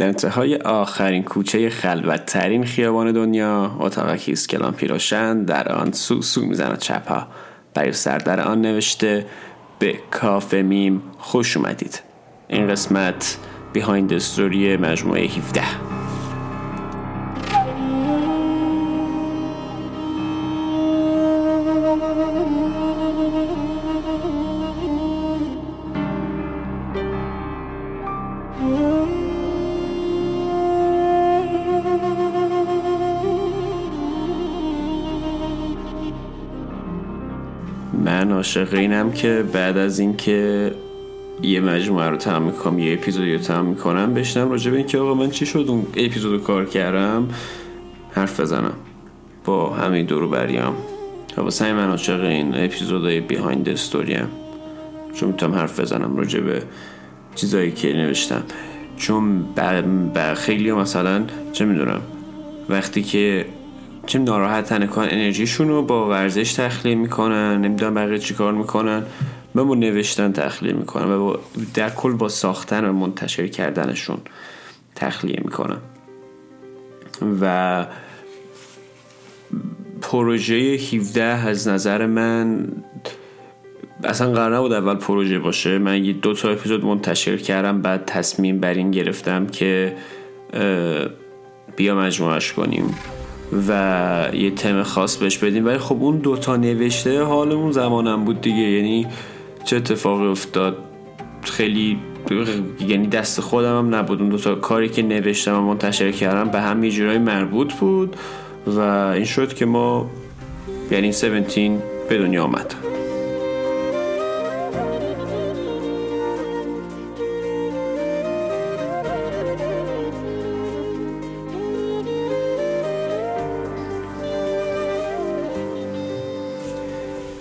در انتهای آخرین کوچه خلوتترین خیابان دنیا اتاقکی است کلان پیروشن در آن سو سو می‌زند چپها برای سر در آن نوشته به کافه میم خوش اومدید. این قسمت بیهایند استوری مجموعه 17 من عاشق اینم که بعد از اینکه یه مجموعه رو تمام می‌کنم یه اپیزودی رو تمام می‌کنم بشنم راجع به اینکه آقا من چی شد اون اپیزود کار کردم حرف بزنم. با همین دورو واسه همین من عاشق این اپیزودهای بیهایند استوری هم چون می‌تونم حرف بزنم راجع به چیزایی که نوشتم. چون با خیلی مثلا چه می‌دونم وقتی که چه ناراحت کن. انرژیشون رو با ورزش تخلیه می‌کنن نمی‌دونم بقیه چی کار می‌کنن. و با نوشتن تخلیه می‌کنن و در کل با ساختن و منتشر کردنشون تخلیه می‌کنن. و پروژه 17 از نظر من اصلا قرار نبود اول پروژه باشه. من یه دو تا اپیزود منتشر کردم بعد تصمیم بر این گرفتم که بیا مجموعش کنیم. و یه تم خاص بهش بدیم. ولی خب اون دوتا نوشته حال اون زمانم بود دیگه. یعنی چه اتفاقی افتاد؟ خیلی یعنی دست خودم هم نبود. اون دوتا کاری که نوشتم و منتشر کردم به هم یه مربوط بود و این شد که ما یعنی 17 به دنیا آمد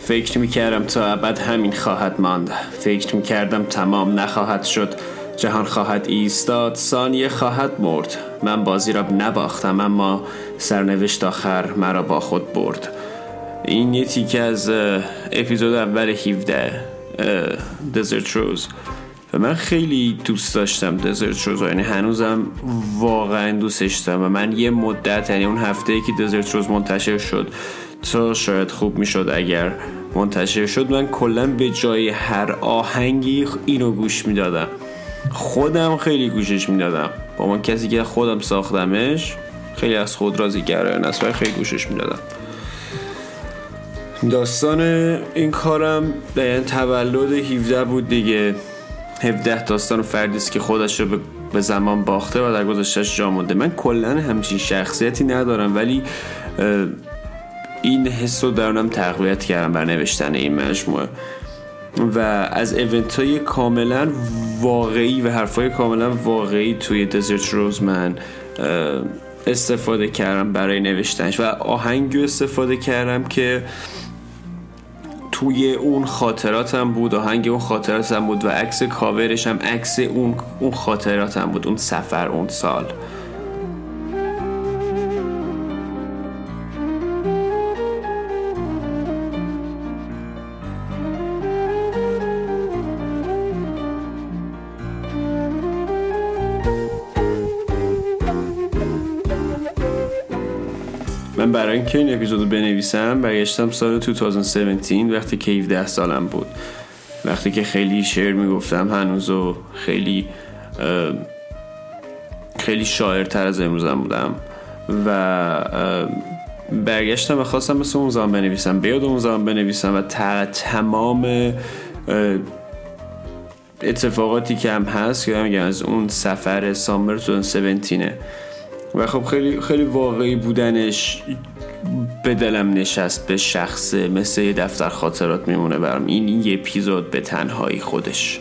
فکر می‌کردم تا ابد همین خواهد ماند. فکر می‌کردم تمام نخواهد شد. جهان خواهد ایستاد ثانیه خواهد مرد. من بازی را نباختم اما سرنوشت آخر مرا با خود برد. این یه تیکه از اپیزود اول 17 دزرت روز و من خیلی دوست داشتم دزرت روز یعنی هنوزم واقعا دوستش دارم. و من یه مدت یعنی اون هفته که دزرت روز منتشر شد تا شاید خوب می‌شد اگر منتشر شد. من کلا به جای هر آهنگی اینو گوش می‌دادم. خودم خیلی گوشش می‌دادم. با من کسی که خودم ساختمش خیلی از خود راضی گره نسبت خیلی گوشش می‌دادم. داستان این کارم تولد 17 بود دیگه. 17 داستان فردی است که خودش رو به زمان باخته و در گذشتهش جا مونده. من کلا همچین شخصیتی ندارم ولی این حس رو درونم تقویت کردم بر نوشتن این مجموعه. و از ایونت های کاملا واقعی و حرفای کاملا واقعی توی دزرت روز من استفاده کردم برای نوشتنش. و آهنگی استفاده کردم که توی اون خاطراتم بود آهنگ اون خاطراتم بود و عکس کاورش هم عکس اون اون خاطراتم بود اون سفر اون سال. اینکه این اپیزودو بنویسم برگشتم سال 2017 وقتی که 17 سالم بود. وقتی که خیلی شعر می‌گفتم هنوز و خیلی خیلی شاعرتر از امروزم بودم. و برگشتم و خواستم مثل اون زمان بنویسم. بیاد اون زمان بنویسم و تمام اتفاقاتی که هم هست که میگم از اون سفر سامر 2017 و خب خیلی خیلی واقعی بودنش به دلم نشست به شخص مثل یه دفتر خاطرات میمونه برام. این یه اپیزود به تنهایی خودش.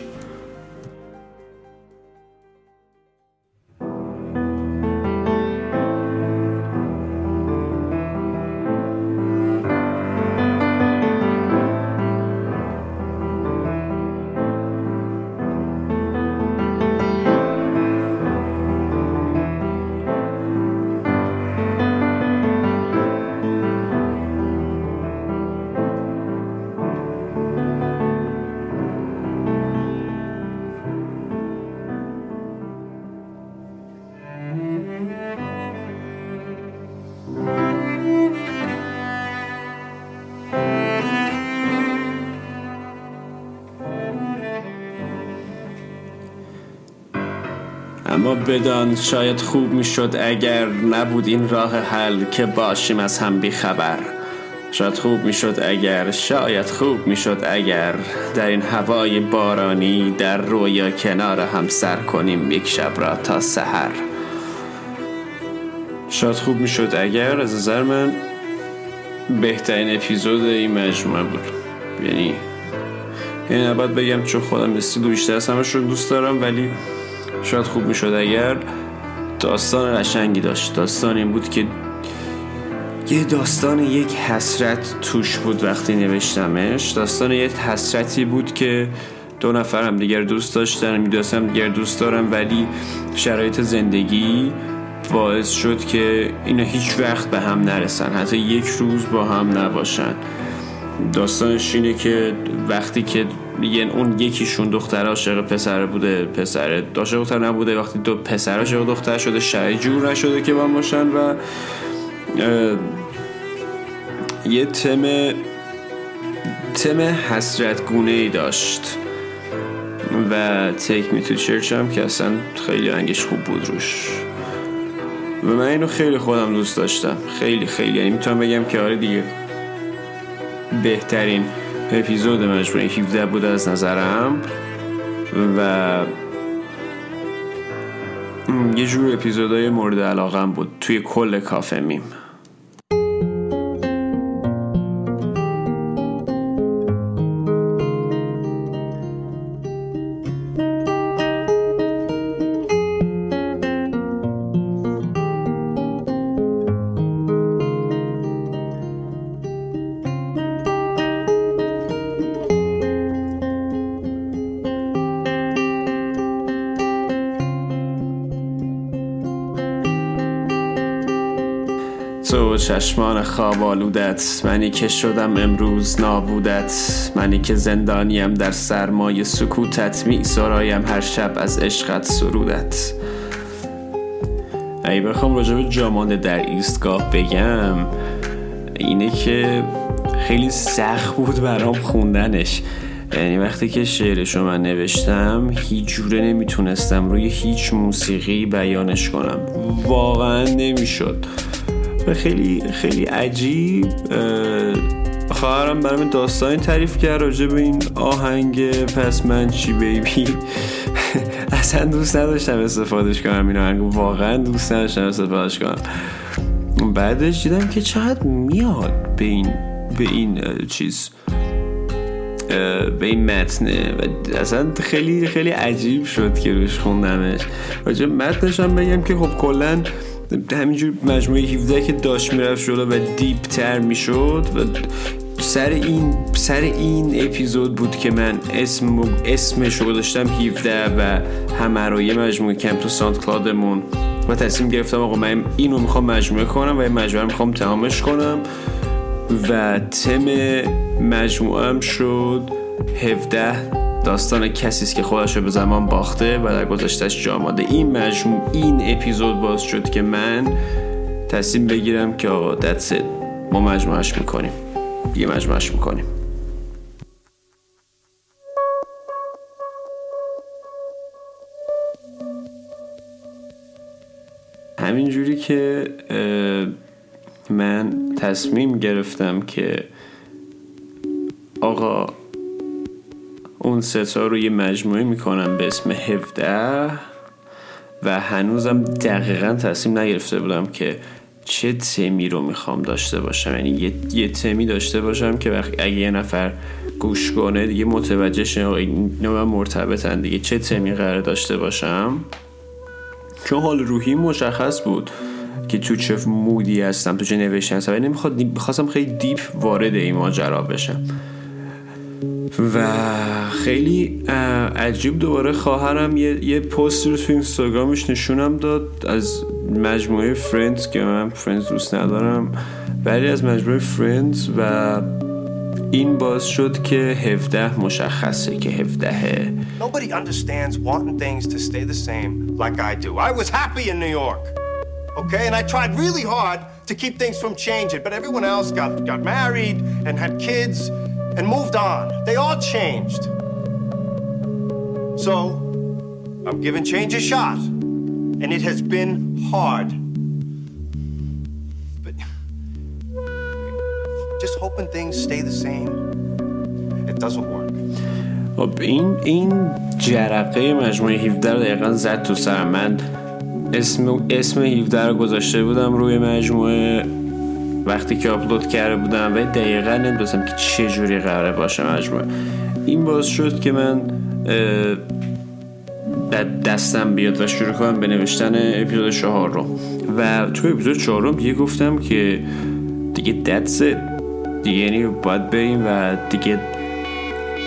اما بدان شاید خوب می‌شد اگر نبود این راه حل که باشیم از هم بیخبر شاید خوب می‌شد اگر شاید خوب می‌شد اگر در این هوای بارانی در رویا کنار هم سر کنیم یک شب را تا سحر. شاید خوب می‌شد اگر از نظر من بهترین اپیزود این مجموعه بود. یعنی یعنی بگم چون خودم استیل بیشتر از همش رو دوست دارم ولی شاید خوب می‌شد اگر داستان قشنگی داشت. داستان این بود که یه داستان یک حسرت توش بود وقتی نوشتمش. داستان یک حسرتی بود که دو نفر هم دیگر دوست داشتن می‌دونستم دیگر دوست دارم ولی شرایط زندگی باعث شد که اینا هیچ وقت به هم نرسن. حتی یک روز با هم نباشن. داستانش اینه که وقتی که یعنی اون یکیشون دختر عاشق پسر بوده پسر عاشق دختر نبوده. وقتی دو پسر عاشق دختر شده شرایط جور نشده که با باشن و یه تم تم حسرت گونه ای داشت. و تیک می تو چرچ هم که اصلا خیلی انگش خوب بود روش. و من اینو خیلی خودم دوست داشتم. خیلی خیلی. یعنی می‌تونم بگم که آره دیگه بهترین اپیزود مجموعه 17 بود از نظرم. و یه جور اپیزودهای مورد علاقم بود توی کل کافه میم. چشمان خواب آلودت. منی که شدم امروز نابودت. منی که زندانیم در سرمای سکوتت. می سرایم هر شب از عشقت سرودت. ای بخوام راجع به جامانده در ایستگاه بگم. اینه که خیلی سخت بود برام خوندنش. یعنی وقتی که شعرش رو من نوشتم هیچ جوره نمی‌تونستم روی هیچ موسیقی بیانش کنم. واقعا نمی‌شد. خیلی خیلی عجیب. خواهرم برام داستانی تعریف کرد راجع به این آهنگ. پس من چی بیبی؟ اصلا دوست نداشتم استفادهش کنم. این آهنگ واقعا دوست نداشتم استفادهش کنم. بعدش دیدم که چقدر میاد به این به این چیز. به این متنه. و اصلا خیلی خیلی عجیب شد که روش خوندمش. راجع متنش هم بگم که خب کلا همینجور مجموعه 17 که داشت می‌رفت جلو و دیپ تر می‌شد و سر این سر این اپیزود بود که من اسم اسمش رو گذاشتم 17 و یه مجموعه کم تو سانت کلادمون و تصمیم گرفتم آقا من اینو می‌خوام مجموعه کنم و این مجموعه می‌خوام تمامش کنم و تم مجموعه شد 17 داستان کسی است که خودش رو به زمان باخته و در گذشتش جا ماده این مجموع این اپیزود باز شد که من تصمیم بگیرم که آقا دتس ما مجموعش می‌کنیم. یه مجموعش می‌کنیم. همینجوری که من تصمیم گرفتم که آقا اون ستا رو یه مجموعه می‌کنم به اسم 17 و هنوزم دقیقا تصمیم نگرفته بودم که چه تمی رو می‌خوام داشته باشم. یعنی یه, یه تمی داشته باشم که وقت اگه یه نفر گوش کنه دیگه متوجه شه اینا مرتبطن دیگه چه تمی قرار داشته باشم؟ چون حال روحی مشخص بود که تو چه مودی هستم تو چه نوشتن هستم. نمی‌خواد می‌خواستم خیلی دیپ وارد این ماجرا بشم. و خیلی عجیب دوباره خواهرم یه, یه پست رو تو اینستاگرامش نشونم داد از مجموعه فرندز که من فرندز دوست ندارم ولی از مجموعه فرندز و این باز شد که 17 مشخصه که 17 Nobody understands wanting things to stay the same like I do. I was happy in New York. Okay, and I tried really hard to keep things from changing, but everyone else got, got married and had kids and moved on. They all changed. So, I'm giving change a shot. and it has been hard. But just hoping things stay the same, it doesn't work. خب این این جرقه مجموعه 17 رو دقیقا زد تو سر من اسم اسم 17 رو گذاشته بودم روی مجموعه وقتی که آپلود کرده بودم و دقیقا نمی‌دونستم که چه جوری قراره باشه مجموعه. این باز شد که من دستم بیاد و شروع کنم به نوشتن اپیزود چهار رو. و تو اپیزود چهارم دیگه گفتم که دیگه دتس دیگه یعنی باید بریم و دیگه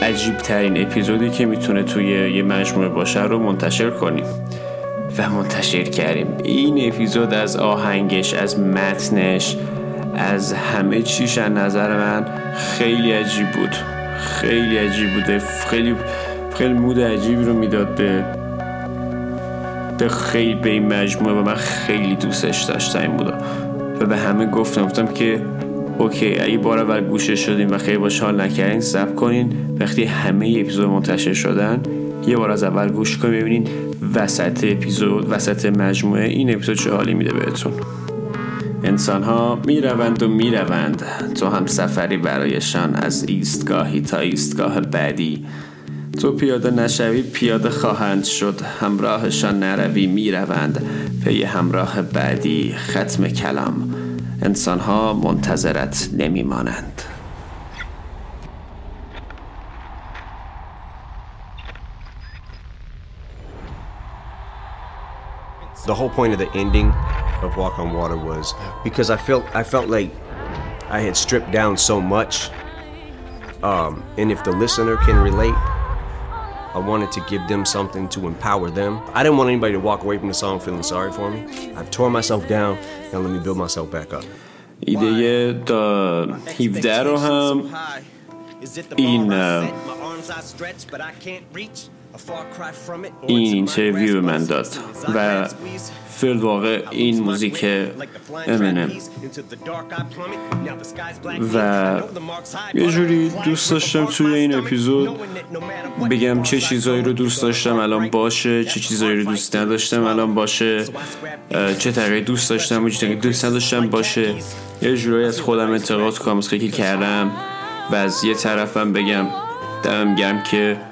عجیب ترین اپیزودی که می‌تونه توی یه مجموعه باشه رو منتشر کنیم. و منتشر کردیم. این اپیزود از آهنگش از متنش از همه چیش از نظر من خیلی عجیب بود. خیلی عجیب بوده خیلی خیلی مود عجیبی رو می‌داد به به خیلی به این مجموعه و من خیلی دوستش داشتم این بودا و به همه گفتم گفتم که اوکی اگه بار اول گوشه شدیم و خیلی باش حال نکردین سب کنین. وقتی همه اپیزود منتشر شدن یه بار از اول گوش کنین ببینین وسط اپیزود وسط مجموعه این اپیزود چه حالی میده بهتون. انسان ها می روند و می روند تو هم سفری برایشان از ایستگاهی تا ایستگاه بعدی. تو پیاده نشوی پیاده خواهند شد. همراهشان نروی می روند پی همراه بعدی ختم کلام. انسان ها منتظرت نمی مانند The whole point of the ending of Walk on Water was because I felt I felt like I had stripped down so much. Um, and if the listener can relate, I wanted to give them something to empower them. I didn't want anybody to walk away from the song feeling sorry for me. I've torn myself down, now let me build myself back up. İdeye da hivderoham in uh, این این اینترویو من داد و فیل واقع این موزیک امنم و یه جوری دوست داشتم توی این اپیزود بگم چه چیزایی رو دوست داشتم الان باشه. چه چیزایی رو دوست نداشتم الان باشه. چه تغییری دوست داشتم و چه دوست نداشتم باشه. یه جوری از خودم انتقاد کنم از که کردم. و از یه طرفم بگم دمم گرم که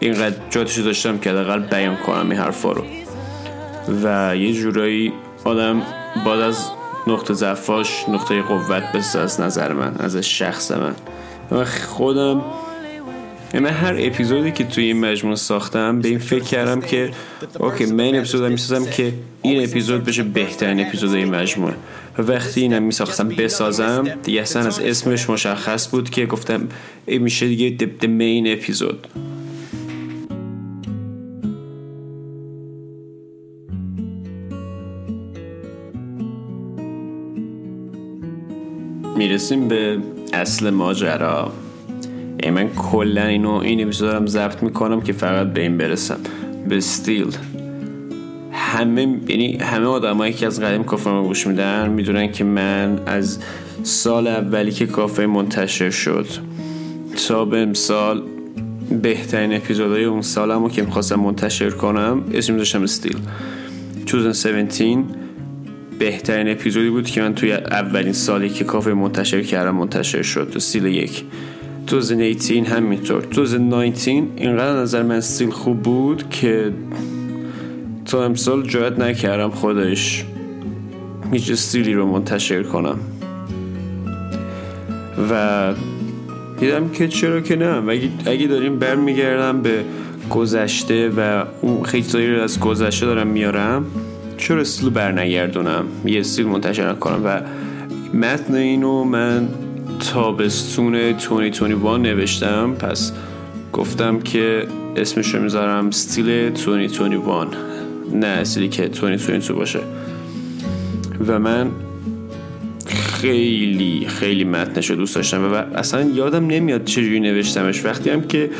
اینقدر جاتشو داشتم که حداقل بیان کنم این حرفا رو. و یه جورایی آدم بعد از نقطه ضعفاش نقطه قوت بسه از نظر من از شخص من. و خودم من هر اپیزودی که توی این مجموعه ساختم به این فکر کردم که اوکی من این اپیزود می‌سازم که این اپیزود بشه بهترین اپیزود این مجموعه. و وقتی اینم میساختم بسازم دیگه اصلا از اسمش مشخص بود که گفتم این میشه دیگه د مین اپیزود می‌رسیم به اصل ماجرا. ای من کلا اینو این اپیزودم ضبط می‌کنم که فقط به این برسم. به ستیل همه یعنی همه آدمایی که از قدیم کافه رو گوش میدن می‌دونن که من از سال اولی که کافه منتشر شد تا به امسال بهترین اپیزودهای اون سالمو که می‌خواستم منتشر کنم اسم داشتم استیل. 2017 بهترین اپیزودی بود که من توی اولین سالی که کافه منتشر کردم منتشر شد. تو سیل یک. 2018 همینطور. 2019 اینقدر نظر من سیل خوب بود که تا امسال جایت نکردم خودش هیچ استیلی رو منتشر کنم. و دیدم که چرا که نه. اگه, اگه داریم برمیگردم به گذشته و اون خیلی رو از گذشته دارم میارم. چرا استیل برنگردونم؟ یه استیل منتشر کنم و متن اینو من تابستون 2021 نوشتم. پس گفتم که اسمش رو می‌ذارم استیل 2021 نه استیلی که 2022 باشه. و من خیلی خیلی متنش رو دوست داشتم و اصلا یادم نمیاد چجوری نوشتمش. وقتی هم که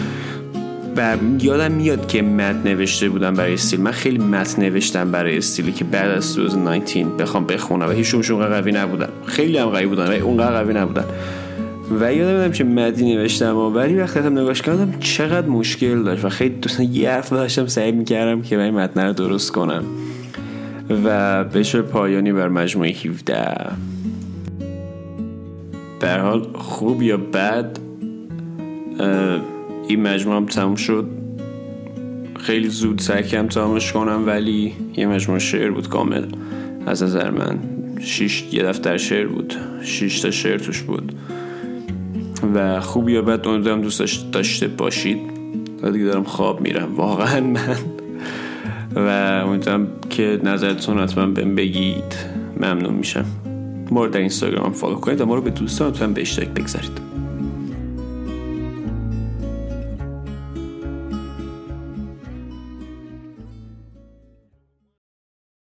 بر یادم میاد که متن نوشته بودم برای استیل. من خیلی متن نوشتم برای استیلی که بعد از 2019 بخوام بخونم. و هیچ اونقدر قوی نبودن خیلی هم قوی بودن و اونقدر قوی نبودن و یادم نمی‌دونم چه مدی نوشتم ولی وقتی هم نگاش کردم چقدر مشکل داشت و خیلی دوستان یه حرف داشتم سعی می‌کردم که من متن رو درست کنم. و بشه پایانی بر مجموعه 17 در حال خوب یا بد این مجموعه هم تموم شد. خیلی زود سعی کردم کنم ولی یه مجموعه شعر بود کامل. از نظر من شیش یه دفتر شعر بود. شیش تا شعر توش بود. و خوب یا بد امیدوارم دوست داشته باشید. و دیگه دارم خواب میرم. واقعا من. و امیدوارم که نظرتون حتما بهم بگید. ممنون میشم. ما در اینستاگرام فالو کنید و ما رو به دوستانتون به اشتراک بگذارید.